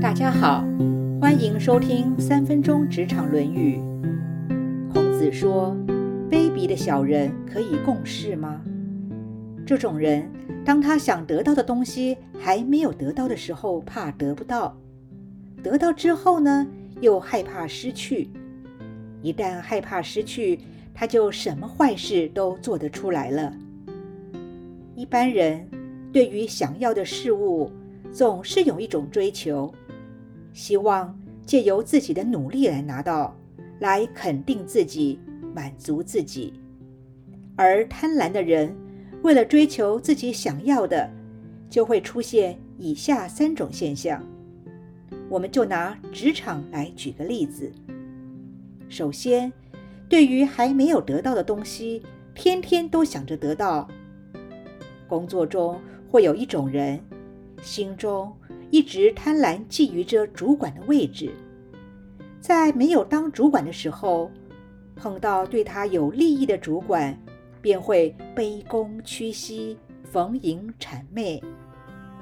大家好，欢迎收听三分钟职场论语。孔子说：“卑鄙的小人可以共事吗？”这种人，当他想得到的东西还没有得到的时候，怕得不到；得到之后呢，又害怕失去。一旦害怕失去，他就什么坏事都做得出来了。一般人对于想要的事物，总是有一种追求。希望借由自己的努力来拿到，来肯定自己，满足自己。而贪婪的人，为了追求自己想要的，就会出现以下三种现象。我们就拿职场来举个例子。首先，对于还没有得到的东西，天天都想着得到。工作中会有一种人，心中。一直贪婪觊觎着主管的位置，在没有当主管的时候，碰到对他有利益的主管，便会卑躬屈膝、逢迎谄媚，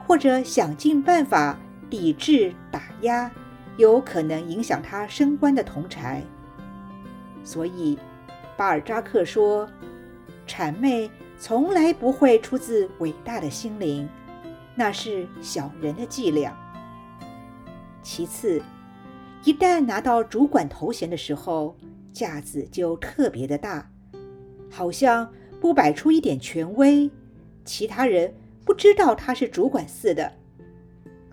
或者想尽办法抵制打压有可能影响他升官的同才。所以，巴尔扎克说：“谄媚从来不会出自伟大的心灵。”那是小人的伎俩。其次，一旦拿到主管头衔的时候，架子就特别的大，好像不摆出一点权威，其他人不知道他是主管似的，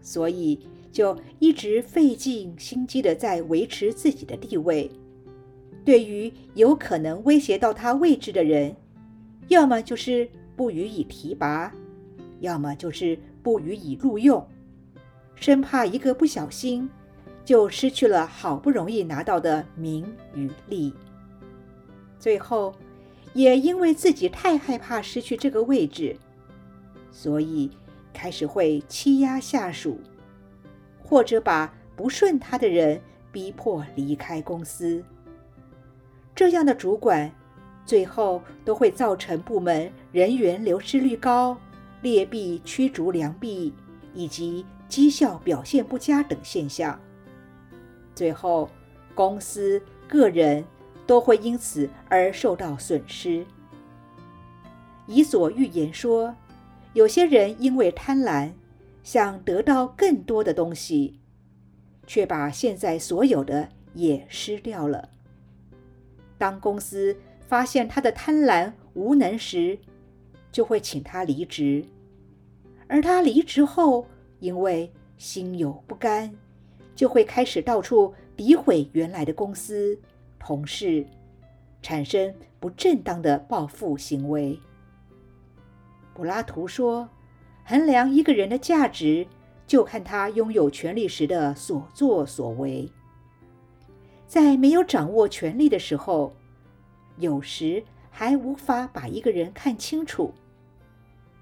所以就一直费尽心机的在维持自己的地位。对于有可能威胁到他位置的人，要么就是不予以提拔，要么就是。不予以录用，生怕一个不小心就失去了好不容易拿到的名与利。最后，也因为自己太害怕失去这个位置，所以开始会欺压下属，或者把不顺他的人逼迫离开公司。这样的主管，最后都会造成部门人员流失率高。劣币驱逐良币，以及绩效表现不佳等现象，最后公司、个人都会因此而受到损失。以所欲言说，有些人因为贪婪，想得到更多的东西，却把现在所有的也失掉了。当公司发现他的贪婪无能时，就会请他离职。而他离职后，因为心有不甘，就会开始到处诋毁原来的公司、同事，产生不正当的报复行为。柏拉图说：“衡量一个人的价值，就看他拥有权力时的所作所为。在没有掌握权力的时候，有时还无法把一个人看清楚。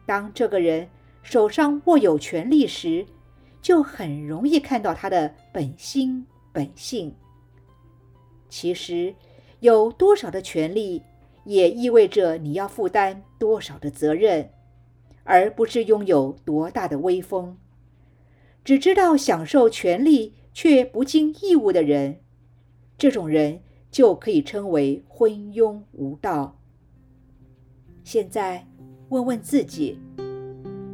当这个人……”手上握有权力时，就很容易看到他的本心本性。其实，有多少的权力，也意味着你要负担多少的责任，而不是拥有多大的威风。只知道享受权力却不尽义务的人，这种人就可以称为昏庸无道。现在，问问自己。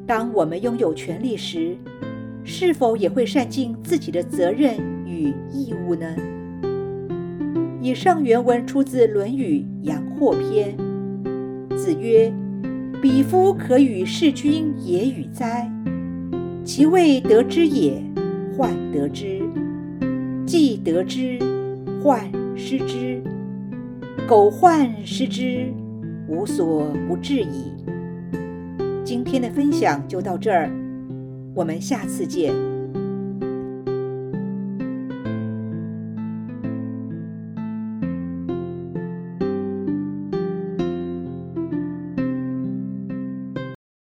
当我们拥有权力时，是否也会善尽自己的责任与义务呢？以上原文出自《论语·阳货篇》。子曰：“彼夫可与事君也与哉？其未得之也，患得之；既得之，患失之。苟患失之，无所不至矣。”今天的分享就到这儿，我们下次见。